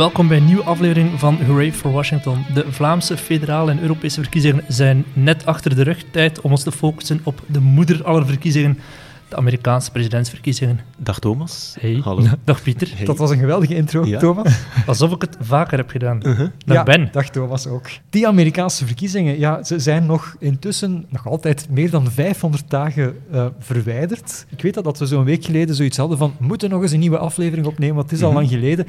Welkom bij een nieuwe aflevering van Hooray for Washington. De Vlaamse, federale en Europese verkiezingen zijn net achter de rug. Tijd om ons te focussen op de moeder aller verkiezingen, de Amerikaanse presidentsverkiezingen. Dag Thomas. Hey. Hallo. Dag Pieter. Hey. Dat was een geweldige intro, Ja. Thomas. Alsof ik het vaker heb gedaan. Uh-huh. Dag ja, Ben. Dag Thomas ook. Die Amerikaanse verkiezingen, ja, ze zijn nog intussen nog altijd meer dan 500 dagen eh, verwijderd. Ik weet dat, dat we zo'n week geleden zoiets hadden van we moeten nog eens een nieuwe aflevering opnemen, want het is al Mhm. lang geleden.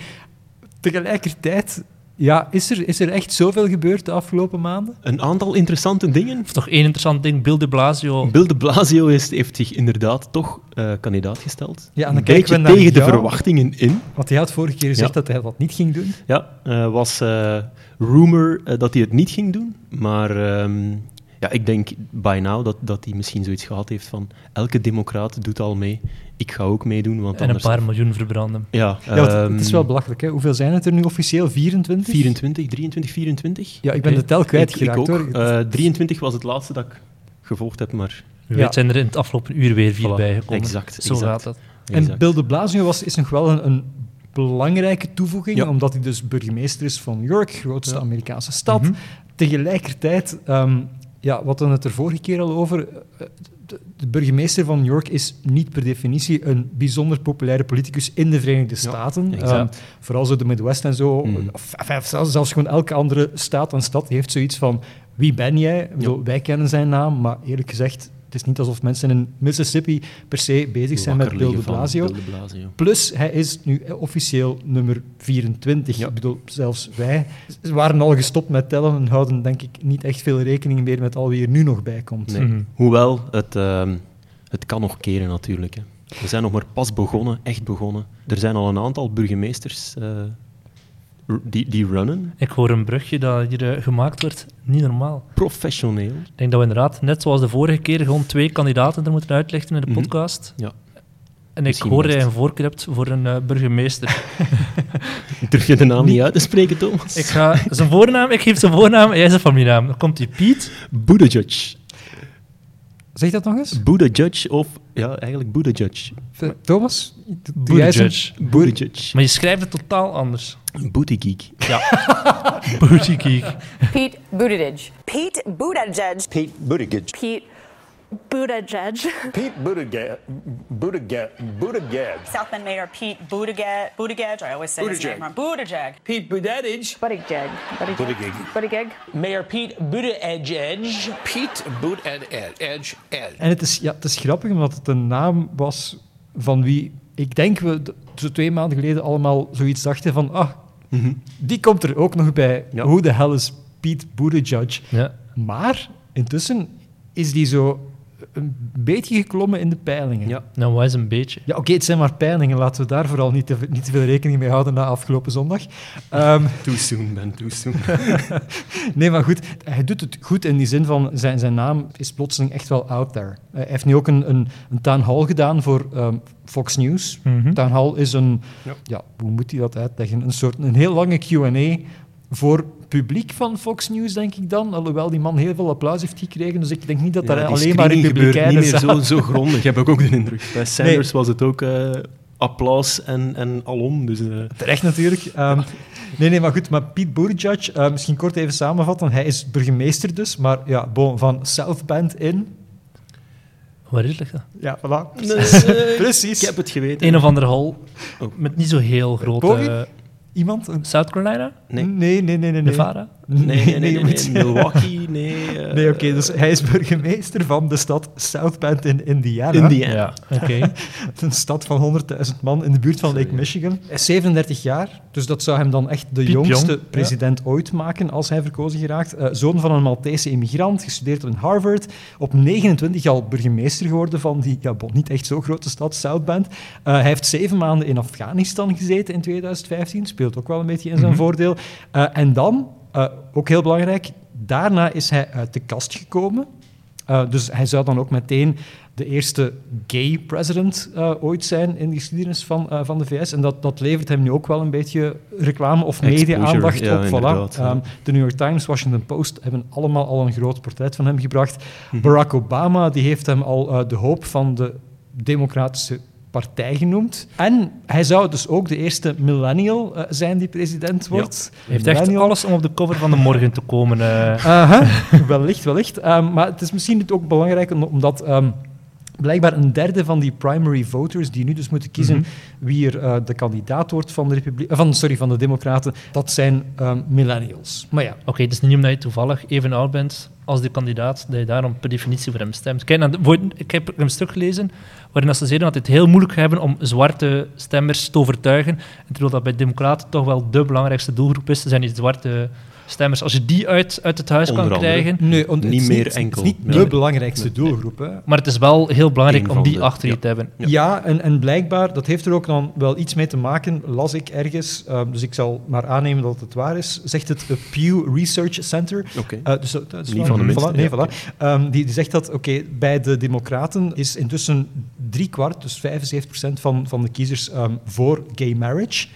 Tegelijkertijd, ja, is er, is er echt zoveel gebeurd de afgelopen maanden? Een aantal interessante dingen. Of toch één interessant ding, Bill de Blasio. Bill de Blasio is, heeft zich inderdaad toch eh, kandidaat gesteld. Ja, en dan een kijken beetje we naar tegen de jou. verwachtingen in. Want hij had vorige keer gezegd Ja. dat hij dat niet ging doen. Ja, eh, was eh, rumor dat hij het niet ging doen. Maar ehm, ja, ik denk by now dat, dat hij misschien zoiets gehad heeft van elke democraat doet al mee. Ik ga ook meedoen, want en een anders... paar miljoen verbranden. Ja, Ja, ehm, het is wel belachelijk. Hè? Hoeveel zijn het er nu officieel? 24? 24, 23, 24? Ja, ik ben de tel kwijtgeraakt ik ook. hoor. Eh, 23 was het laatste dat ik gevolgd heb, maar... Ja. weet zijn er in het afgelopen uur weer vier Voilà, bijgekomen. exact, Zo exact. gaat dat. En Exact. Bill de Blasio was, is nog wel een, een belangrijke toevoeging, Ja. omdat hij dus burgemeester is van New York, grootste Ja. Amerikaanse stad. Mhm. Tegelijkertijd, ehm, ja, we hadden het er vorige keer al over, eh, de, burgemeester van New York is niet per definitie een bijzonder populaire politicus in de Verenigde Staten. Ehm, vooral zo de Midwest en zo, Mhm. of, zelfs, zelfs gewoon elke andere staat en stad heeft zoiets van, wie ben jij? Bedoel, Wij kennen zijn naam, maar eerlijk gezegd, het is niet alsof mensen in Mississippi per se bezig zijn met Bill de Blasio. Bill de Blasio. Plus, hij is nu officieel nummer 24. Ja. Ik bedoel, zelfs wij waren al gestopt met tellen en houden denk ik niet echt veel rekening meer met al wie er nu nog bij komt. Nee. Mhm. Hoewel, het, ehm, het kan nog keren natuurlijk. Hè. We zijn nog maar pas begonnen, echt begonnen. Er zijn al een aantal burgemeesters eh, die, die runnen, Ik hoor een brugje dat hier eh, gemaakt wordt. Niet normaal. professioneel. Ik denk dat we inderdaad, net zoals de vorige keer, gewoon twee kandidaten er moeten uitlichten in de Mhm. podcast. Ja. En ik hoor dat je een voorkeur hebt voor een eh, burgemeester. Durf je de naam niet uit te spreken, Thomas? ik ga zijn voornaam, ik geef zijn voornaam en jij zijn familienaam. Dan komt hij Piet. Buttigieg. Zeg dat nog eens? Buttigieg of... Ja, eigenlijk Buttigieg. Eh, Thomas? jij zijn- Buttigieg. Buttigieg. Maar je schrijft het totaal anders. Bootygeek. Booty geek. Pete Buttigieg. Pete Buttigieg. Pete Buttigieg. Pete Buttigieg. Pete Buttigieg. Buttigieg. Buttigieg. South Bend Mayor Pete Buttigieg. Buttigieg. I always say his Buttigieg. name wrong. Buttigieg. Pete Buttigieg. Buttigieg. Buttigieg. Buttigieg. Mayor Pete Buttigieg. Pete Buttigieg. En het is, ja, het is grappig, omdat het een naam was van wie ik denk we zo twee maanden geleden allemaal zoiets dachten van ah, die komt er ook nog bij. Ja. Hoe de hell is Pete Buttigieg? Ja. Maar intussen is die zo een beetje geklommen in de peilingen. Ja. Nou, wat is een beetje? Ja, oké, het zijn maar peilingen. Laten we daar vooral niet te, niet te veel rekening mee houden na afgelopen zondag. Ehm, Too soon, Ben, too soon. nee, maar goed, hij doet het goed in die zin van zijn, zijn naam is plotseling echt wel out there. Hij heeft nu ook een, een, een town hall gedaan voor ehm, Fox News. Mhm. Town hall is een, Ja. ja. hoe moet hij dat uitleggen? Een soort een heel lange Q&A voor publiek van Fox News, denk ik dan. Alhoewel die man heel veel applaus heeft gekregen, dus ik denk niet dat Ja, daar alleen maar republikeinen niet meer zo, zo grondig, heb ik ook de indruk. Bij Sanders was het ook eh, applaus en, en alom. Dus, eh, Terecht natuurlijk. Ehm, nee, nee, maar goed. Maar Pete Buttigieg, eh, misschien kort even samenvatten. Hij is burgemeester dus, maar ja, bon, van South Bend in... Waar is dat? Ja, voilà. Precies. Ik heb het geweten. Een of andere hal Oh. met niet zo heel grote... Iemand? Een- South Carolina? Nee. Nee, nee, nee, nee. nee. Nevada? Nee, nee, nee, nee, jongens. nee, Milwaukee, nee. eh, Nee, oké, dus hij is burgemeester van de stad South Bend in Indiana. Indiana. Ja, oké. Een stad van 100.000 man in de buurt van Lake Michigan. Hij is 37 jaar, dus dat zou hem dan echt de jongste president ooit maken als hij verkozen geraakt. Eh, zoon van een Maltese immigrant, gestudeerd in Harvard. Op 29 al burgemeester geworden van die ja, niet echt zo grote stad, South Bend. Eh, hij heeft zeven maanden in Afghanistan gezeten in 2015, speelt ook wel een beetje in zijn voordeel. Eh, en dan, eh, ook heel belangrijk, daarna is hij uit de kast gekomen. Uh, dus hij zou dan ook meteen de eerste gay president uh, ooit zijn in de geschiedenis van, uh, van de VS. En dat, dat levert hem nu ook wel een beetje reclame- of media-aandacht ja, op. Voilà. Um, de New York Times, Washington Post hebben allemaal al een groot portret van hem gebracht. Mhm. Barack Obama die heeft hem al de hoop van de democratische partij genoemd. En hij zou dus ook de eerste millennial eh, zijn die president wordt. Hij heeft echt alles om op de cover van de morgen te komen. eh. Wellicht, wellicht. Ehm, maar het is misschien ook belangrijk om- omdat ehm, blijkbaar een derde van die primary voters die nu dus moeten kiezen Mhm. wie er eh, de kandidaat wordt van de, Republi- eh, van, sorry, van de Democraten, dat zijn ehm, millennials. Maar ja, Oké, is niet omdat je toevallig even oud bent als de kandidaat, dat je daarom per definitie voor hem stemt. Kijk, ik heb een stuk gelezen waarin ze zeiden dat het heel moeilijk hebben om zwarte stemmers te overtuigen. En terwijl dat bij democraten toch wel de belangrijkste doelgroep is, zijn die zwarte stemmers. Als je die uit, uit het huis Onder kan andere. krijgen... nee, want Niet is meer het is enkel. niet Nee. de belangrijkste doelgroep. Hè. Maar het is wel heel belangrijk Eén om die de- achter je ja. te hebben. Ja. Ja, en, en blijkbaar, dat heeft er ook dan wel iets mee te maken, las ik ergens, ehm, dus ik zal maar aannemen dat het waar is, zegt het eh, Pew Research Center. Oké. Eh, dus, dat- is Niet van de minste, voilà, nee, ja, voilà. Ehm, die, die zegt dat oké, bij de Democraten is intussen drie kwart, dus 75% van, van de kiezers ehm, voor gay marriage.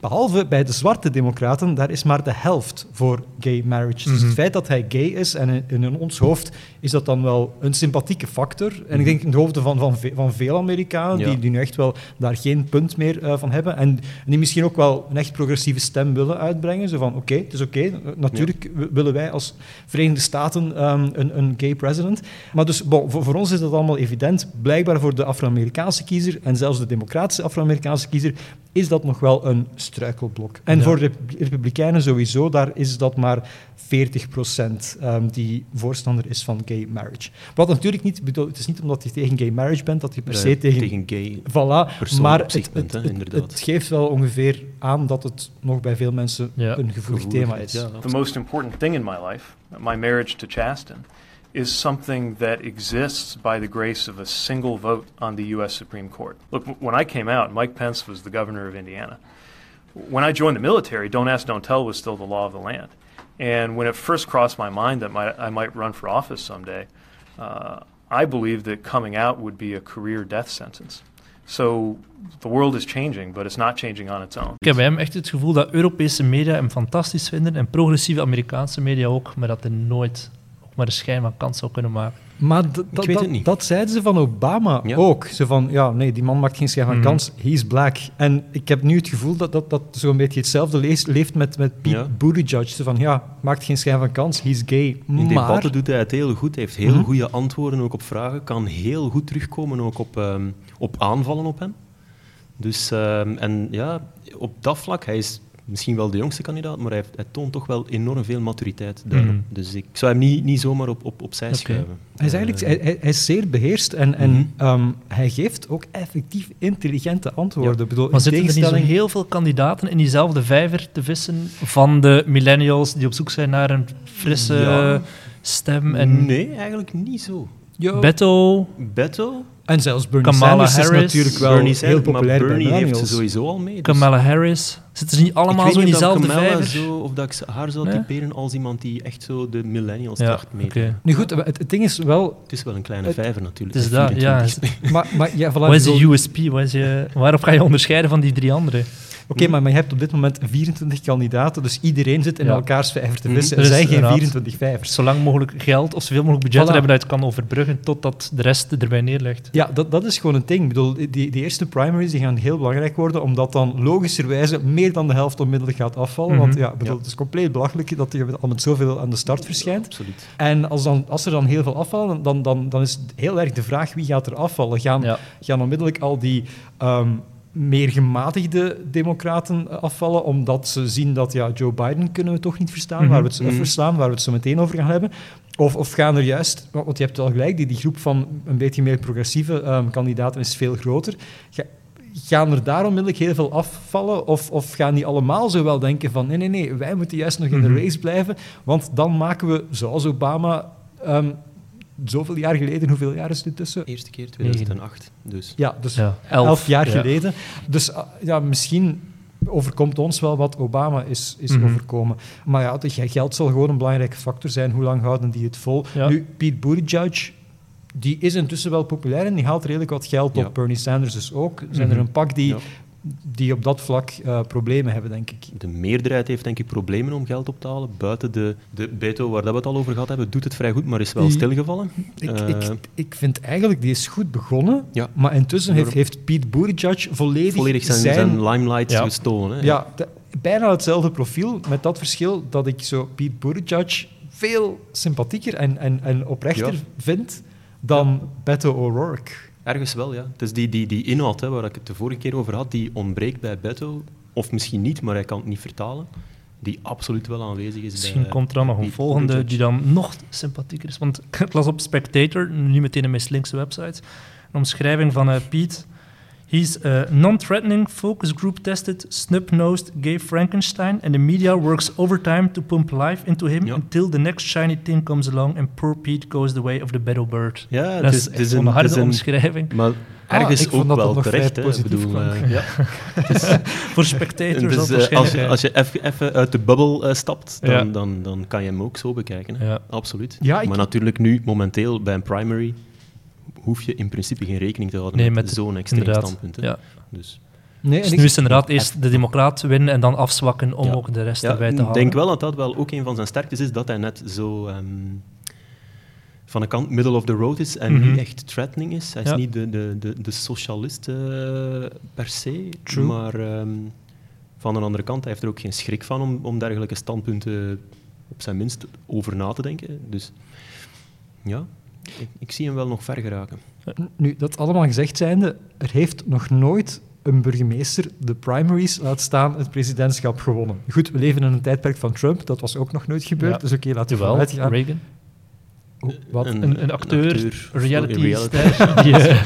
Behalve bij de zwarte Democraten, daar is maar de helft voor gay marriage. Dus het feit dat hij gay is, en in, in ons hoofd is dat dan wel een sympathieke factor. En ik denk in de hoofden van, van, van veel Amerikanen, Ja. die, die nu echt wel daar geen punt meer eh, van hebben. En, en die misschien ook wel een echt progressieve stem willen uitbrengen. Zo van, oké, het is oké. eh, Natuurlijk willen wij als Verenigde Staten ehm, een, een gay president. Maar dus, bon, voor, voor ons is dat allemaal evident. Blijkbaar voor de Afro-Amerikaanse kiezer en zelfs de democratische Afro-Amerikaanse kiezer is dat nog wel een struikelblok. En Ja. voor de Republikeinen sowieso, daar is dat maar 40% die voorstander is van gay marriage. Wat natuurlijk niet, bedoel, het is niet omdat je tegen gay marriage bent dat je per se tegen, tegen gay. Voilà, persoon maar op zich het, bent, het, hè, het- inderdaad. het geeft wel ongeveer aan dat het nog bij veel mensen Ja. een gevoelig thema is. Ja, The most important thing in my life, my marriage to Chasten, is something that exists by the grace of a single vote on the U.S. Supreme Court. Look, when I came out, Mike Pence was the governor of Indiana. When I joined the military, don't ask, don't tell was still the law of the land. And when it first crossed my mind that my, I might run for office someday, uh, I believed that coming out would be a career death sentence. So the world is changing, but it's not changing on its own. Ik heb bij hem echt het gevoel dat Europese media hem fantastisch vinden en progressieve Amerikaanse media ook, maar dat hij nooit ook maar een schijn van kans zou kunnen maken. Maar dat- zeiden ze van Obama Ja. ook. Ze van, ja, nee, die man maakt geen schijn van Mhm. kans, he's black. En ik heb nu het gevoel dat dat, dat zo'n beetje hetzelfde leeft met, met Pete Ja. Buttigieg. Ze van, ja, maakt geen schijn van kans, he's gay. In maar... debatten doet hij het heel goed. Hij heeft heel Mhm. goede antwoorden ook op vragen. Kan heel goed terugkomen ook op, ehm, op aanvallen op hem. Dus, ehm, en ja, op dat vlak, hij is misschien wel de jongste kandidaat, maar hij, toont toch wel enorm veel maturiteit daarop. Mhm. Dus ik zou hem niet, niet zomaar op, op, opzij schuiven. Hij is, eigenlijk, Eh, hij, is zeer beheerst en, en Mhm. ehm, hij geeft ook effectief intelligente antwoorden. Ik bedoel, Maar in zitten er niet zo tegenstelling... heel veel kandidaten in diezelfde vijver te vissen van de millennials die op zoek zijn naar een frisse Ja. stem? En Nee, eigenlijk niet zo. Ja. Beto, Beto, En zelfs Bernie Kamala Sanders is Harris, natuurlijk wel Bernie heel populair maar bij Bernie heeft ze millennials. sowieso al mee. dus- Kamala Harris. Zitten ze niet allemaal zo in diezelfde vijver? Zo, of dat ik ze- haar zou Nee? typeren als iemand die echt zo de millennials Ja, tracht mee. Nu goed, het, het ding is wel... Het is wel een kleine Het- vijver natuurlijk. Het is dat, ja. 24. Maar, maar, ja, voilà, Wat is de USP? Wat is je, waarop ga je onderscheiden van die drie anderen? Oké, maar, maar je hebt op dit moment 24 kandidaten, dus iedereen zit in Ja. elkaars vijver te Mhm. vissen. Er Er zijn geen inderdaad- 24 vijvers. Zo lang mogelijk geld of zoveel mogelijk budget Voilà. hebben dat je kan overbruggen totdat de rest erbij neerlegt. Ja, dat, dat is gewoon een ding. Ik bedoel, die, die eerste primaries die gaan heel belangrijk worden, omdat dan logischerwijze meer dan de helft onmiddellijk gaat afvallen. Want Mhm. ja, ik bedoel, Ja. het is compleet belachelijk dat je al met zoveel aan de start verschijnt. Absoluut. En als, dan, als er dan heel veel afvallen, dan, dan, dan is het heel erg de vraag wie gaat er afvallen. Gaan, Ja. gaan onmiddellijk al die ehm, meer gematigde democraten eh, afvallen, omdat ze zien dat ja, Joe Biden kunnen we toch niet verstaan, Mhm. waar we het, zo- Mhm. verslaan, waar we het zo meteen over gaan hebben. Of, of gaan er juist, want je hebt wel gelijk, die, die groep van een beetje meer progressieve ehm, kandidaten is veel groter. Ga- gaan er daar onmiddellijk heel veel afvallen? Of, of gaan die allemaal zo wel denken van nee, nee, nee, wij moeten juist nog in de Mhm. race blijven, want dan maken we, zoals Obama... ehm, Zoveel jaar geleden, hoeveel jaar is dit tussen? Eerste keer 2008. Dus. Ja, dus Ja, elf, elf, jaar ja. geleden. Dus ah, ja, misschien overkomt ons wel wat Obama is, is Mhm. overkomen. Maar ja, het geld zal gewoon een belangrijke factor zijn. Hoe lang houden die het vol? Ja. Nu, Pete Buttigieg, die is intussen wel populair en die haalt redelijk wat geld Ja. op. Bernie Sanders dus ook. Er zijn er Mhm. een pak die Ja. Die op dat vlak eh, problemen hebben, denk ik. De meerderheid heeft denk ik problemen om geld op te halen. Buiten de, de Beto, waar dat we het al over gehad hebben, doet het vrij goed, maar is wel stilgevallen. Ik, Eh, ik, ik vind eigenlijk, die is goed begonnen, Ja. maar intussen heeft, heeft Pete Buttigieg volledig, volledig zijn, zijn, limelight Ja. gestolen. Hè? Ja, de- bijna hetzelfde profiel, met dat verschil dat ik zo Pete Buttigieg veel sympathieker en, en, en oprechter Ja. vind dan Beto O'Rourke. Ergens wel, ja. Het is die, die, die inhoud hè, waar ik het de vorige keer over had, die ontbreekt bij Beto. Of misschien niet, maar hij kan het niet vertalen. Die absoluut wel aanwezig is Misschien bij komt er dan nog een Pete volgende die dan nog sympathieker is. Want ik las op Spectator, nu meteen een meest linkse website, een omschrijving van eh Piet. He's a non-threatening, focus group tested, snub-nosed gay Frankenstein, and the media works overtime to pump life into him until the next shiny thing comes along and poor Pete goes the way of the battle bird. Ja, dat het is, is, het een, harde is een- omschrijving. Maar Ah, ergens ook dat wel terecht. Hè. Ik bedoel, eh, ja. Voor Spectator Dus, eh, als, waarschijnlijk... je, als je even, even uit de bubbel eh, stapt, dan, Ja. dan, dan kan je hem ook zo bekijken. Hè. Ja. Absoluut. Ja, ik- Maar natuurlijk nu, momenteel, bij een primary, hoef je in principe geen rekening te houden Nee, met, met- zo'n extreem standpunt. Ja. Dus, Nee, Dus ik- nu is het inderdaad eerst de democraat winnen en dan afzwakken om Ja. ook de rest ja, erbij te ik halen. denk wel dat dat wel ook een van zijn sterktes is, dat hij net zo ehm, van de kant middle of the road is en Mhm. niet echt threatening is. Hij is niet de, de, de, de socialist eh, per se, True. maar ehm, van de andere kant, hij heeft er ook geen schrik van om, om dergelijke standpunten op zijn minst over na te denken. Dus ja, ik, ik zie hem wel nog ver geraken. Nu, dat allemaal gezegd zijnde, er heeft nog nooit een burgemeester de primaries, laat staan het presidentschap, gewonnen. Goed, we leven in een tijdperk van Trump, dat was ook nog nooit gebeurd, Ja. dus oké, laten we vanuit gaan. Reagan. Wat? Een, een acteur, reality, reality. ster. die, eh,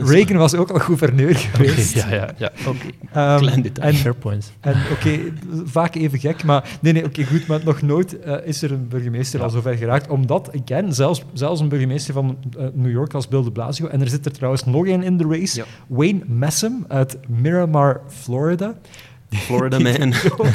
Reagan was ook al gouverneur geweest. ja, ja, ja, oké. Ehm, Klein detail. en Fair point. En oké, vaak even gek, maar nee, nee, oké, goed, maar nog nooit eh, is er een burgemeester al zover geraakt. Omdat, again, zelfs, zelfs een burgemeester van eh, New York als Bill de Blasio, en er zit er trouwens nog één in de race, Ja. Wayne Messam uit Miramar, Florida. Florida Ik Man.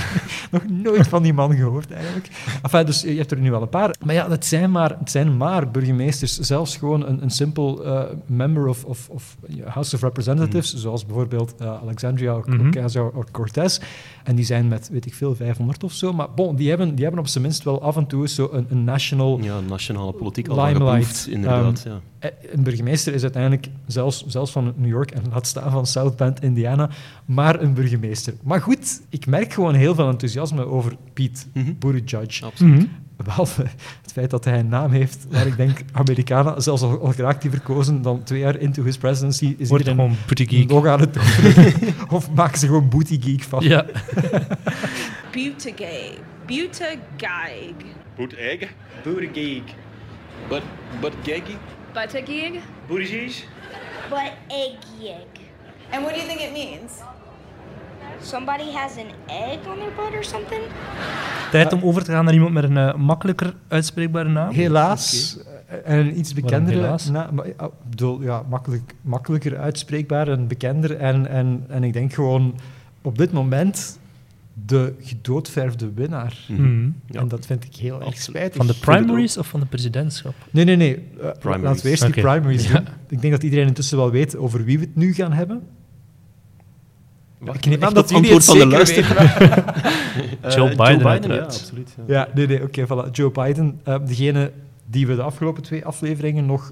nog nooit van die man gehoord, eigenlijk. Enfin, dus je hebt er nu wel een paar. Maar ja, het zijn maar, het zijn maar burgemeesters. Zelfs gewoon een, een simpel eh, member of, of, of House of Representatives, zoals bijvoorbeeld eh, Alexandria Mhm. Ocasio-Cortez. En die zijn met, weet ik veel, 500 of zo. Maar bon, die hebben, die hebben op zijn minst wel af en toe zo een, een national... Ja, nationale politiek al geproefd, inderdaad. ja. Eh, Een burgemeester is uiteindelijk, zelfs, zelfs van New York en laat staan van South Bend, Indiana, maar een burgemeester. Maar goed, ik merk gewoon heel veel enthousiasme over Pete Mhm. Buttigieg. Absoluut. Mhm. Behalve het feit dat hij een naam heeft waar ik denk, Amerikanen, zelfs al, al geraakt die verkozen, dan twee jaar into his presidency, is Wordt iedereen gewoon pretty geek. nog aan het. Of maken ze gewoon booty geek van. Ja. Buttigieg. Buttigieg. Boot egg? Buttigieg. But, but Geggy? Buttigieg? Buttigieg? But egg. And what do you think it means? Somebody has an egg on their butt or something? Tijd om over te gaan naar iemand met een eh, makkelijker uitspreekbare naam. Helaas. eh, En een iets bekendere naam. maar, ja, ik bedoel, ja, makkelijk, makkelijker uitspreekbaar en bekender. En, en, en ik denk gewoon op dit moment de gedoodverfde winnaar. Mhm. Ja. En dat vind ik heel erg spijtig. Van de primaries of van de presidentschap? Nee, nee, nee. Eh, laten we eerst die Oké. primaries Ja. doen. Ik denk dat iedereen intussen wel weet over wie we het nu gaan hebben. Wacht, ik neem aan dat jullie het antwoord van de zeker luisteraar. weten. Eh, Joe Biden, ja, uiteraard. absoluut. Ja. Ja, nee, nee, oké, voilà. Joe Biden, eh, degene die we de afgelopen twee afleveringen nog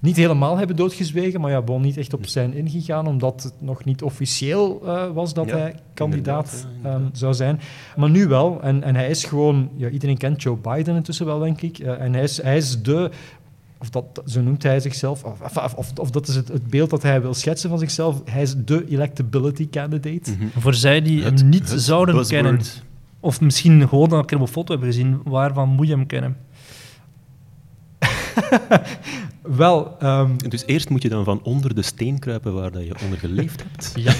niet helemaal hebben doodgezwegen, maar ja, bon, niet echt op zijn ingegaan, omdat het nog niet officieel eh, was dat Ja, hij kandidaat inderdaad, ja, inderdaad. ehm, zou zijn. Maar nu wel, en, en hij is gewoon, ja, iedereen kent Joe Biden intussen wel, denk ik, eh, en hij is, hij is de... Of dat, zo noemt hij zichzelf, of, of, of, of dat is het, het beeld dat hij wil schetsen van zichzelf. Hij is de electability candidate. Mhm. Voor zij die Het- hem niet zouden buzzword. kennen, of misschien gewoon een keer op een foto hebben gezien, waarvan moet je hem kennen? Wel, ehm, Dus eerst moet je dan van onder de steen kruipen waar dat je onder geleefd hebt. Ja.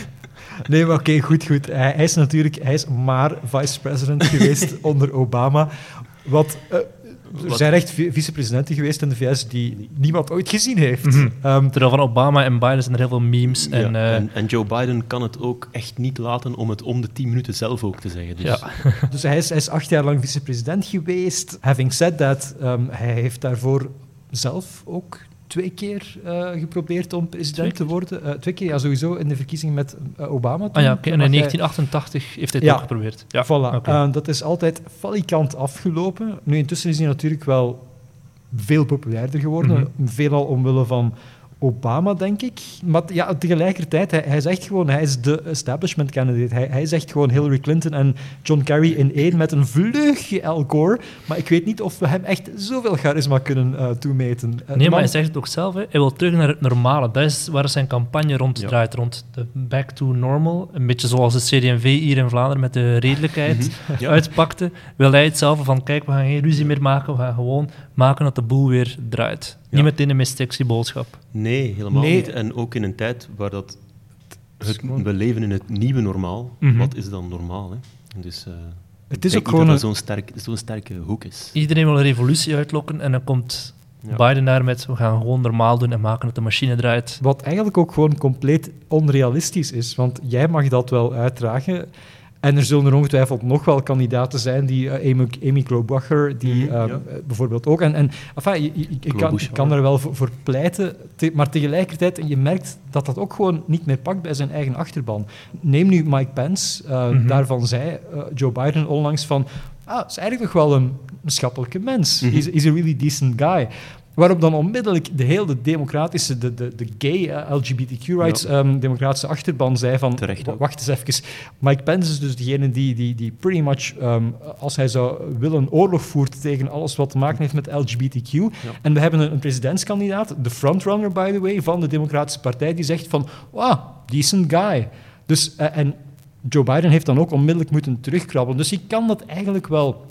Nee, maar oké, goed, goed. Hij, hij is natuurlijk hij is maar vice-president geweest onder Obama. Wat, eh, er zijn echt vi- vice-presidenten geweest in de VS die niemand ooit gezien heeft. Mhm. Ehm, Terwijl van Obama en Biden zijn er heel veel memes. Ja, En, eh, en, en Joe Biden kan het ook echt niet laten om het om de tien minuten zelf ook te zeggen. Dus ja. dus hij is, hij is acht jaar lang vice-president geweest. Having said that, ehm, hij heeft daarvoor zelf ook twee keer eh, geprobeerd om president te worden. Eh, twee keer, ja, sowieso in de verkiezingen met eh, Obama. Ah toen. ja, oké, en in was hij- 1988 heeft hij het Ja. ook geprobeerd. Ja, Voilà. dat is altijd falikant afgelopen. Nu, intussen is hij natuurlijk wel veel populairder geworden. Veelal omwille van Obama, denk ik. Maar ja, tegelijkertijd, hij, hij zegt gewoon, hij is de establishment candidate. Hij, hij zegt gewoon Hillary Clinton en John Kerry in één met een vleugje Al Gore. Maar ik weet niet of we hem echt zoveel charisma kunnen eh, toemeten. Eh, Nee, man- maar hij zegt het ook zelf. Hè. Hij wil terug naar het normale. Dat is waar zijn campagne rond Ja. draait. Rond de back to normal. Een beetje zoals de CD&V hier in Vlaanderen met de redelijkheid Ja. uitpakte. Wil hij hetzelfde van, kijk, we gaan geen ruzie meer maken. We gaan gewoon maken dat de boel weer draait. Niet meteen een mystictie boodschap. Nee, helemaal Nee. niet. En ook in een tijd waar dat het, we leven in het nieuwe normaal. Mhm. Wat is dan normaal? Hè? Dus, eh, Het ik is ook gewoon dat een- dat zo'n sterk, zo'n sterke hoek is. Iedereen wil een revolutie uitlokken en dan komt Ja. Biden daar met, we gaan gewoon normaal doen en maken dat de machine draait. Wat eigenlijk ook gewoon compleet onrealistisch is. Want jij mag dat wel uitdragen. En er zullen er ongetwijfeld nog wel kandidaten zijn, die eh, Amy, Amy Klobuchar, die Mhm, eh, ja. bijvoorbeeld ook. En, en enfin, je- kan, er wel voor, voor pleiten, te- maar tegelijkertijd, je merkt dat dat ook gewoon niet meer pakt bij zijn eigen achterban. Neem nu Mike Pence, eh, Mhm. daarvan zei eh, Joe Biden onlangs van, ah, is eigenlijk nog wel een, schappelijke mens. Mhm. He's, he's a really decent guy. Waarop dan onmiddellijk de hele democratische, de, de, de gay eh, LGBTQ-rights, ehm, democratische achterban zei van, wacht eens even, Mike Pence is dus degene die, die, die pretty much, ehm, als hij zou willen, oorlog voert tegen alles wat te maken heeft met LGBTQ. En we hebben een, een presidentskandidaat, de frontrunner, by the way, van de Democratische Partij, die zegt van, wow, decent guy. Dus, eh, en Joe Biden heeft dan ook onmiddellijk moeten terugkrabbelen. Dus je kan dat eigenlijk wel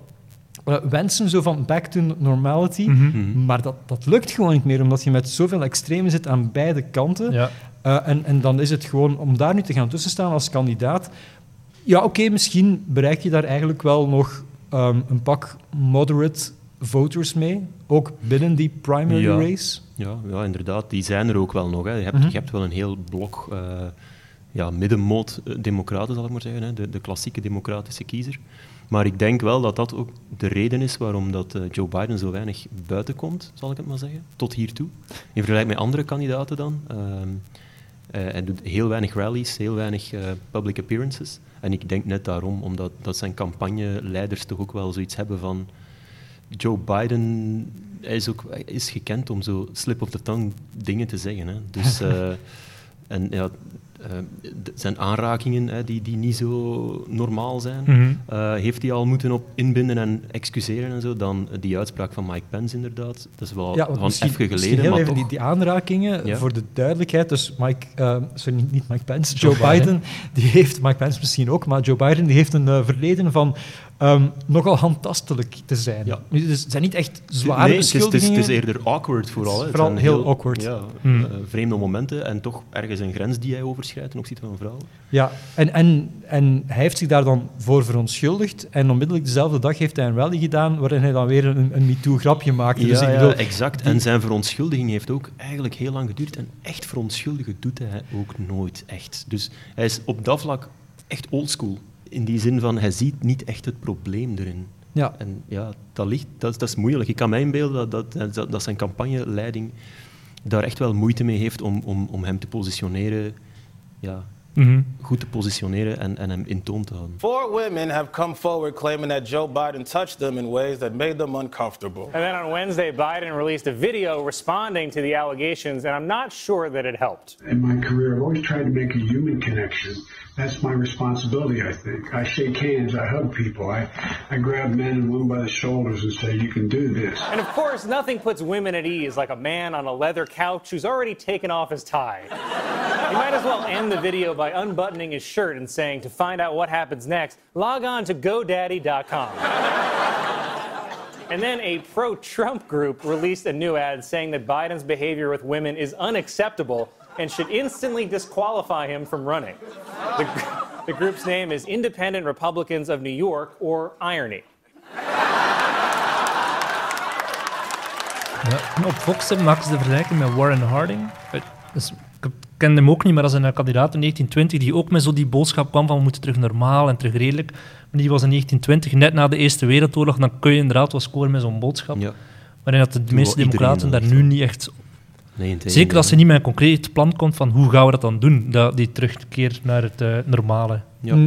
wensen, zo van back to normality. Mhm. Maar dat, dat lukt gewoon niet meer, omdat je met zoveel extremen zit aan beide kanten. Ja. Eh, en, en dan is het gewoon om daar nu te gaan tussenstaan als kandidaat. Ja, oké, misschien bereik je daar eigenlijk wel nog ehm, een pak moderate voters mee. Ook binnen die primary Ja. race. Ja, ja, inderdaad. Die zijn er ook wel nog. Hè. Je, hebt, Mhm. je hebt wel een heel blok eh, ja, middenmoot eh, democraten, zal ik maar zeggen. Hè. De, de klassieke democratische kiezer. Maar ik denk wel dat dat ook de reden is waarom dat, eh, Joe Biden zo weinig buiten komt, zal ik het maar zeggen, tot hiertoe. In vergelijking met andere kandidaten dan. Eh, hij doet heel weinig rallies, heel weinig eh, public appearances. En ik denk net daarom, omdat dat zijn campagneleiders toch ook wel zoiets hebben van... Joe Biden hij is, ook, hij is gekend om zo slip of the tongue dingen te zeggen. Hè. Dus, en ja, zijn aanrakingen hè, die, die niet zo normaal zijn, Mhm. eh, heeft hij al moeten op inbinden en excuseren en zo. Dan die uitspraak van Mike Pence inderdaad, dat is wel Ja, van even misschien geleden, heel maar even toch. die, die aanrakingen, Ja. voor de duidelijkheid. Dus Mike, eh, sorry, niet, niet Mike Pence, Joe Joe, Biden, Biden. die heeft, Mike Pence misschien ook, maar Joe Biden die heeft een eh, verleden van ehm, nogal handtastelijk te zijn. Ja. Nu, Dus het zijn niet echt zware nee, het is, het, is, het beschuldigingen. is eerder awkward vooral. Het is vooral heel awkward. Ja, Hmm. eh, vreemde momenten en toch ergens een grens die hij ten opzichte van vrouwen. Ja, en, en, en hij heeft zich daar dan voor verontschuldigd. En onmiddellijk dezelfde dag heeft hij een rally gedaan waarin hij dan weer een, een MeToo-grapje maakte. dus ik ja, exact. die- En zijn verontschuldiging heeft ook eigenlijk heel lang geduurd. En echt verontschuldigen doet hij ook nooit echt. Dus hij is op dat vlak echt oldschool. In die zin van, hij ziet niet echt het probleem erin. Ja. En ja, dat, ligt, dat, is- dat is moeilijk. Ik kan mij inbeelden dat, dat, dat, dat zijn campagneleiding daar echt wel moeite mee heeft om, om, om hem te positioneren, yeah ja, Mhm. goed te positioneren en, en hem in toon te houden. Four women have come forward claiming that Joe Biden touched them in ways that made them uncomfortable. And then on Wednesday, Biden released a video responding to the allegations, and I'm not sure that it helped. In my career, I've always tried to make a human connection. That's my responsibility, I think. I shake hands, I hug people, I, I grab men and women by the shoulders and say, you can do this. And of course, nothing puts women at ease like a man on a leather couch who's already taken off his tie. You might as well end the video by unbuttoning his shirt and saying, to find out what happens next, log on to GoDaddy.com. And then a pro Trump group released a new ad saying that Biden's behavior with women is unacceptable and should instantly disqualify him from running. The, the group's name is Independent Republicans of New York, or Irony. Ja, en op Fox hebben- maken ze vergelijking met Warren Harding. Eh, Dus, ik ken hem ook niet, maar dat is een kandidaat in 1920 die ook met zo die boodschap kwam van we moeten terug normaal en terug redelijk. Maar die was in 1920, net na de Eerste Wereldoorlog, dan kun je inderdaad wel scoren met zo'n boodschap. Ja. Waarin dat de Toen meeste democraten daar nu niet echt Nee. Zeker als ze niet met een concreet plan komt van hoe gaan we dat dan doen, dat, die terugkeer naar het eh, normale.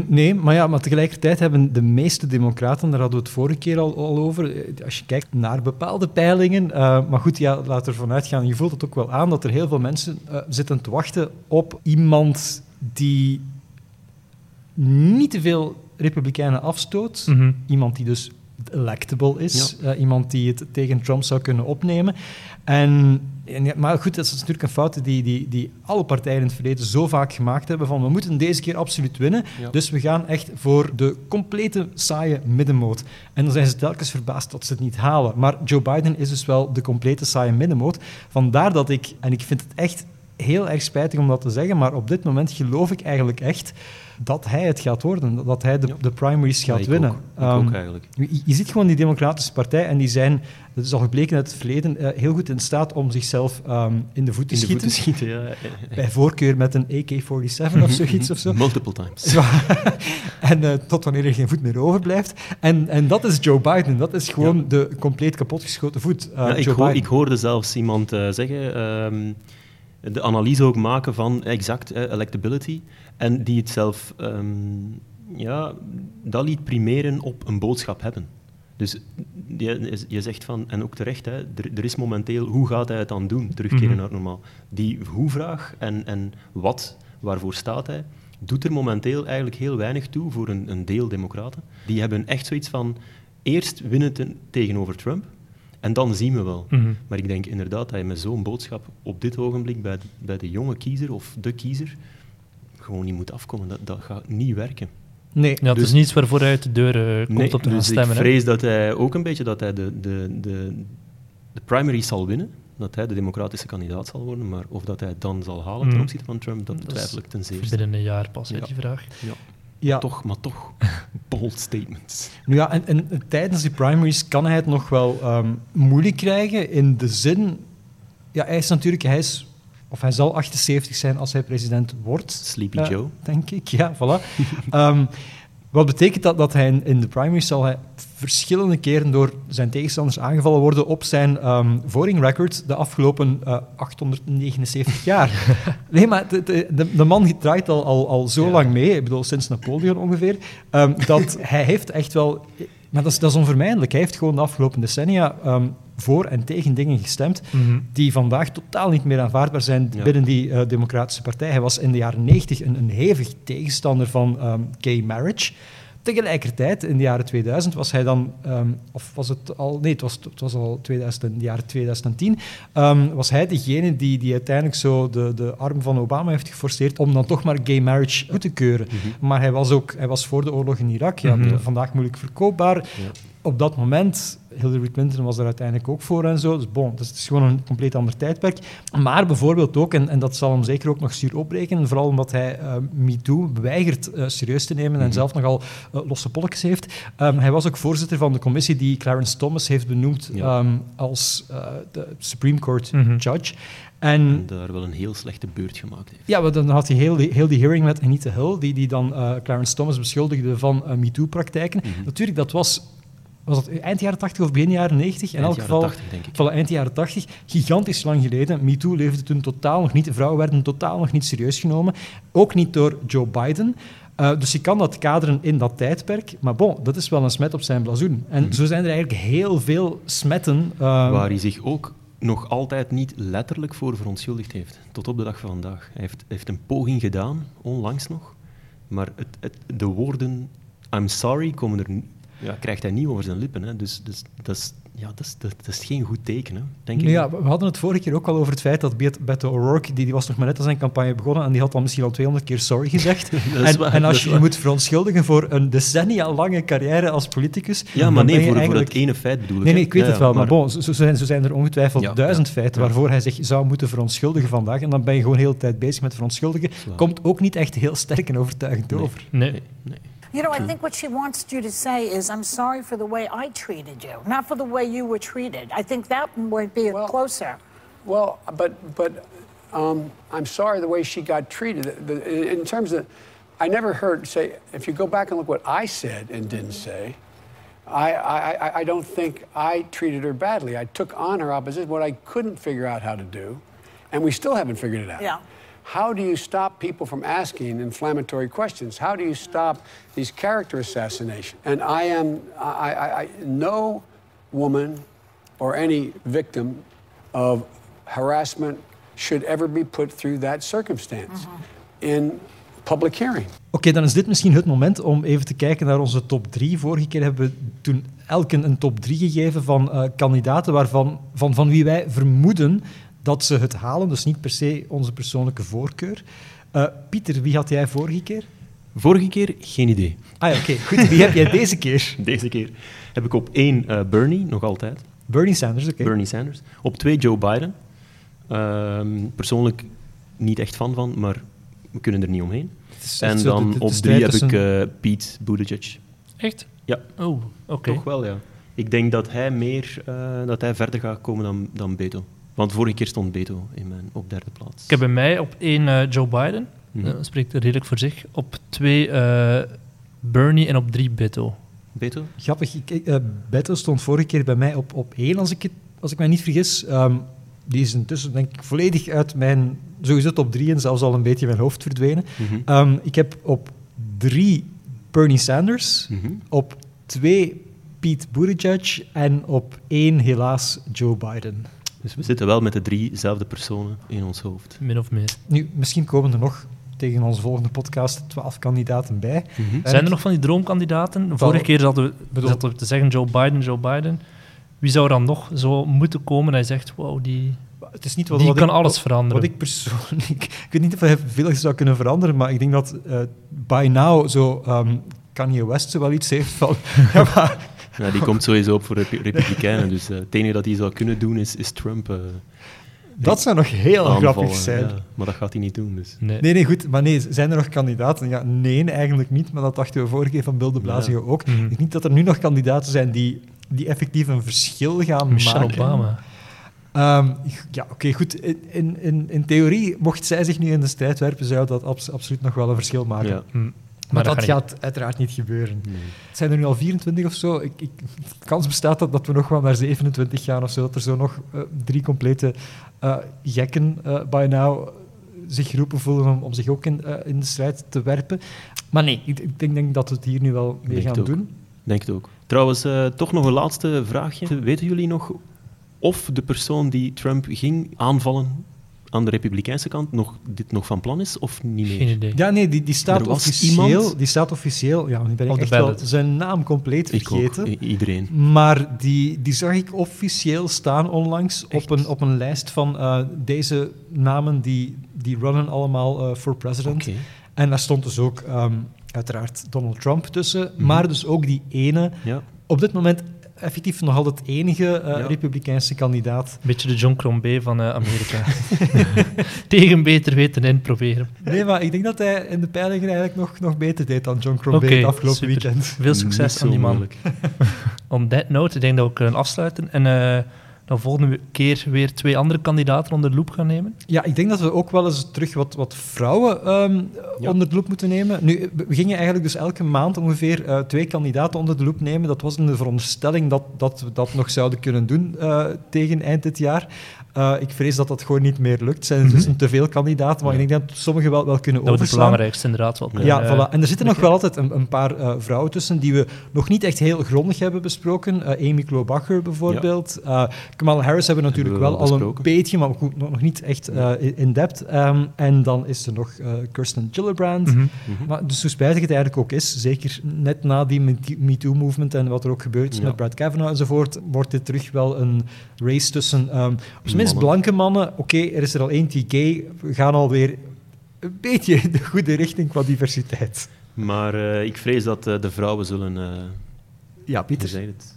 Nee, maar, ja, maar tegelijkertijd hebben de meeste democraten, daar hadden we het vorige keer al, al over, eh, als je kijkt naar bepaalde peilingen, eh, maar goed, ja, laat ervan uitgaan, je voelt het ook wel aan, dat er heel veel mensen eh, zitten te wachten op iemand die niet te veel republikeinen afstoot, Mhm. iemand die dus electable is, eh, iemand die het tegen Trump zou kunnen opnemen. En, en maar goed, dat is natuurlijk een fout die, die, die alle partijen in het verleden zo vaak gemaakt hebben van we moeten deze keer absoluut winnen, Ja. dus we gaan echt voor de complete saaie middenmoot. En dan zijn ze telkens verbaasd dat ze het niet halen. Maar Joe Biden is dus wel de complete saaie middenmoot. Vandaar dat ik, en ik vind het echt heel erg spijtig om dat te zeggen, maar op dit moment geloof ik eigenlijk echt dat hij het gaat worden, dat hij de, de primaries gaat ik winnen. ook. Ik Ehm, ook eigenlijk. je, je ziet gewoon die Democratische Partij en die zijn, dat is al gebleken uit het verleden, eh, heel goed in staat om zichzelf ehm, in de voet te In de voet schieten. ja. Bij voorkeur met een AK-47 of zoiets of zo. Multiple times. En eh, tot wanneer er geen voet meer overblijft. En, en dat is Joe Biden. Dat is gewoon de compleet kapotgeschoten voet. eh, ik, hoor- ik hoorde zelfs iemand zeggen, ehm, de analyse ook maken van exact eh, electability, en die het zelf, ehm, ja, dat liet primeren op een boodschap hebben. Dus je, je zegt van, en ook terecht, hè, er, er is momenteel, hoe gaat hij het dan doen, terugkeren Mhm. naar normaal? Die hoe-vraag en, en wat, waarvoor staat hij, doet er momenteel eigenlijk heel weinig toe voor een, een deel democraten. Die hebben echt zoiets van, eerst winnen ten- tegenover Trump, en dan zien we wel. Mhm. Maar ik denk inderdaad dat je met zo'n boodschap op dit ogenblik bij de, bij de jonge kiezer of de kiezer gewoon niet moet afkomen. Dat, dat gaat niet werken. Nee. Ja, het Dus- is niets waarvoor hij uit de deur eh, komt Nee, op te gaan dus stemmen. ik hè. vrees dat hij ook een beetje dat hij de, de, de, de primary zal winnen. Dat hij de democratische kandidaat zal worden. Maar of dat hij het dan zal halen ten Mhm. opzichte van Trump, dat Dat betwijfel is ik ten zeerste. Binnen een jaar pas, Ja. die vraag. Ja. Ja. Toch, maar toch. Bold statements. Nu ja, en, en tijdens die primaries kan hij het nog wel ehm, moeilijk krijgen in de zin... Ja, hij is natuurlijk... Hij is, of hij zal 78 zijn als hij president wordt. Sleepy eh, Joe. Denk ik, ja, voilà. Ehm, wat betekent dat? Dat hij in, de primaries zal hij verschillende keren door zijn tegenstanders aangevallen worden op zijn ehm voting record de afgelopen eh, 879 jaar. nee, maar de, de, de, de man draait al, al, al zo lang mee, ik bedoel sinds Napoleon ongeveer, ehm, dat hij heeft echt wel... Maar dat is, dat is onvermijdelijk. Hij heeft gewoon de afgelopen decennia ehm, voor en tegen dingen gestemd Mhm. die vandaag totaal niet meer aanvaardbaar zijn Ja. binnen die eh, democratische partij. Hij was in de jaren 90 een, een hevig tegenstander van ehm, gay marriage. Tegelijkertijd, in de jaren 2000, was hij dan, ehm, of was het al, nee, het was, het was al 2000, in de jaren 2010, ehm, was hij degene die, die uiteindelijk zo de, de arm van Obama heeft geforceerd om dan toch maar gay marriage goed te keuren. Maar hij was ook, hij was voor de oorlog in Irak, ja, Mhm. vandaag moeilijk verkoopbaar. Op dat moment, Hillary Clinton was er uiteindelijk ook voor en zo. Dus bon, dus het is gewoon een compleet ander tijdperk. Maar bijvoorbeeld ook, en, en dat zal hem zeker ook nog zuur opbreken, vooral omdat hij eh, MeToo weigert eh, serieus te nemen en zelf nogal eh, losse polletjes heeft. Ehm, hij was ook voorzitter van de commissie die Clarence Thomas heeft benoemd Ja. ehm, als eh, de Supreme Court Mhm. judge. En En daar wel een heel slechte beurt gemaakt heeft. ja, maar dan had hij heel die, heel die hearing met Anita Hill, die, die dan Clarence Thomas beschuldigde van eh, MeToo-praktijken. Mhm. Natuurlijk, dat was, was dat eind jaren 80 of begin jaren 90? In Eind elk geval, 80, denk ik. Voilà, eind jaren 80. Gigantisch lang geleden. MeToo leefde toen totaal nog niet. Vrouwen werden totaal nog niet serieus genomen. Ook niet door Joe Biden. Eh, dus je kan dat kaderen in dat tijdperk. Maar bon, dat is wel een smet op zijn blazoen. En zo zijn er eigenlijk heel veel smetten. eh, Waar hij zich ook nog altijd niet letterlijk voor verontschuldigd heeft. Tot op de dag van vandaag. Hij heeft, heeft een poging gedaan, onlangs nog. Maar het, het, de woorden I'm sorry komen er, ja, krijgt hij niet over zijn lippen. Hè. Dus, dus dat, is, ja, dat, is, dat, dat is geen goed teken, hè, denk ik. Ja, we hadden het vorige keer ook al over het feit dat Bet- Beto O'Rourke, die, die was nog maar net aan zijn campagne begonnen en die had al misschien al 200 keer sorry gezegd. En, waar, en als je je moet verontschuldigen voor een decennia lange carrière als politicus... Ja, maar nee, voor, voor eigenlijk- dat ene feit bedoel ik. Nee, nee, ik weet Ja, het wel, maar, bon, zo, zo zijn, zo zijn er ongetwijfeld Ja, duizend ja, feiten ja. waarvoor hij zich zou moeten verontschuldigen vandaag. En dan ben je gewoon de hele tijd bezig met verontschuldigen. Komt ook niet echt heel sterk en overtuigend over. Nee. nee. You know, I think what she wants you to say is, I'm sorry for the way I treated you, not for the way you were treated. I think that might be closer. Well, but but um, I'm sorry the way she got treated. The, the, in terms of, I never heard say. If you go back and look what I said and didn't say, I, I, I- I don't think I treated her badly. I took on her opposition. What I couldn't figure out how to do And we still haven't figured it out. Yeah. How do you stop people from asking inflammatory questions? How do you stop these character assassination? And I am, I, I, I, no woman or any victim of harassment should ever be put through that circumstance in public hearing. Oké, dan is dit misschien het moment om even te kijken naar onze top 3. Vorige keer hebben we toen elk een, een top 3 gegeven van eh, kandidaten waarvan, van, van wie wij vermoeden dat ze het halen. Dus niet per se onze persoonlijke voorkeur. Eh, Pieter, wie had jij vorige keer? Vorige keer geen idee. Ah ja, oké. Goed, wie heb jij deze keer? Deze keer heb ik op één eh, Bernie, nog altijd. Bernie Sanders, oké. Bernie Sanders. Op twee Joe Biden. Ehm, persoonlijk niet echt fan van, maar we kunnen er niet omheen. En de- dan de- de op drie heb ik eh, Pete Buttigieg. Echt? Ja. Oh, oké. Toch wel, ja. Ik denk dat hij meer, eh, dat hij verder gaat komen dan, dan Beto. Want vorige keer stond Beto in mijn, op derde plaats. Ik heb bij mij op één eh, Joe Biden. Mhm. Dat spreekt redelijk voor zich. Op twee eh, Bernie en op drie Beto. Beto? Grappig, ik, eh, Beto stond vorige keer bij mij op, op één, als ik, het, als ik mij niet vergis. Ehm, die is intussen, denk ik, volledig uit mijn sowieso top drie en zelfs al een beetje mijn hoofd verdwenen. Mhm. Ehm, ik heb op drie Bernie Sanders, Mhm. op twee Pete Buttigieg en op één helaas Joe Biden. Dus we zitten wel met de driezelfde personen in ons hoofd. Min of meer. Nu, misschien komen er nog tegen onze volgende podcast twaalf kandidaten bij. Mhm. En Zijn er nog van die droomkandidaten? Vorige keer zaten we, bedoel- zaten we te zeggen Joe Biden, Joe Biden. Wie zou er dan nog zo moeten komen en hij zegt, wow, die, Het is niet wat, die wat kan ik, alles veranderen. Wat ik persoonlijk... Ik weet niet of hij veel zou kunnen veranderen, maar ik denk dat eh by now zo ehm, Kanye West zo wel iets heeft van... ja, maar, Ja, die komt sowieso op voor de Repu- Republikeinen. Dus eh, het enige dat hij zou kunnen doen is, is Trump eh, dat zou nog heel aanvallen. grappig zijn. Ja, maar dat gaat hij niet doen. Dus. nee. Nee, nee, goed. Maar nee, zijn er nog kandidaten? Ja, nee, eigenlijk niet. Maar dat dachten we vorige keer van Bill de Blasio ook. Mhm. Ik denk niet dat er nu nog kandidaten zijn die, die effectief een verschil gaan Michelle maken. Obama. Ehm, ja, oké, goed. In, in, in theorie, mocht zij zich nu in de strijd werpen, zou dat abs- absoluut nog wel een verschil maken. Ja. Hm. Maar, dat dat gaat uiteraard niet gebeuren. Nee. Het zijn er nu al 24 of zo. Ik, ik, de kans bestaat dat, dat we nog wel naar 27 gaan of zo. Dat er zo nog eh, drie complete eh, gekken eh by now zich geroepen voelen om, om zich ook in, eh, in de strijd te werpen. Maar nee, ik, ik denk, denk dat we het hier nu wel mee Denk gaan doen. Denk het ook. Trouwens, eh, toch nog een laatste vraagje. Weten jullie nog of de persoon die Trump ging aanvallen aan de republikeinse kant nog, dit nog van plan is of niet meer? Geen idee. Ja, nee, die, die, staat, officieel, iemand- die staat officieel... Ja, nu ben ik echt wel zijn naam compleet Ik ook, vergeten. iedereen. Maar die, die zag ik officieel staan onlangs op een, op een lijst van eh, deze namen die, die runnen allemaal eh, voor president. Oké. En daar stond dus ook ehm, uiteraard Donald Trump tussen, maar dus ook die ene, Ja. op dit moment effectief nog altijd enige eh, Ja. republikeinse kandidaat. Beetje de John Crombie van eh, Amerika. Tegen beter weten in proberen. Nee, maar ik denk dat hij in de peilingen eigenlijk nog, nog beter deed dan John Crombie het afgelopen super. weekend. Veel succes aan die man. On that note, ik denk dat we kunnen afsluiten. En eh, dan volgende keer weer twee andere kandidaten onder de loep gaan nemen. Ja, ik denk dat we ook wel eens terug wat, wat vrouwen ehm, Ja. onder de loep moeten nemen. Nu, we gingen eigenlijk dus elke maand ongeveer eh, twee kandidaten onder de loep nemen. Dat was in de veronderstelling dat, dat we dat nog zouden kunnen doen eh, tegen eind dit jaar. Eh, ik vrees dat dat gewoon niet meer lukt. Er zijn dus te veel kandidaten, maar ik denk dat sommigen wel, wel kunnen Dat we de overslaan. belangrijkste inderdaad wel kunnen. Ja, eh, voilà. En er zitten nog wel altijd een, een paar eh, vrouwen tussen die we nog niet echt heel grondig hebben besproken. Amy Klobuchar bijvoorbeeld. Eh, Kamala Harris hebben we natuurlijk Hebben we wel al een beetje, maar goed, nog niet echt in- depth. Ehm, en dan is er nog Kirsten Gillibrand. mhm. Mhm. Maar dus hoe spijtig het eigenlijk ook is, zeker net na die Me- MeToo-movement en wat er ook gebeurd is Ja. met Brad Kavanaugh enzovoort, wordt dit terug wel een race tussen, ehm, Mannen. blanke mannen. Oké, er is er al één die gay. We gaan alweer een beetje in de goede richting qua diversiteit. Maar eh, ik vrees dat eh, de vrouwen zullen... eh Ja, Pieter. je het?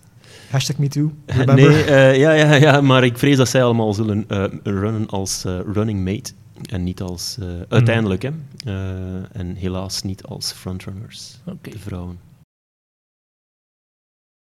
Hashtag MeToo. Remember? Nee, eh, ja, ja, ja, maar ik vrees dat zij allemaal zullen eh, runnen als eh, running mate. En niet als... eh, uiteindelijk, hè. Eh, en helaas niet als frontrunners, Oké. de vrouwen.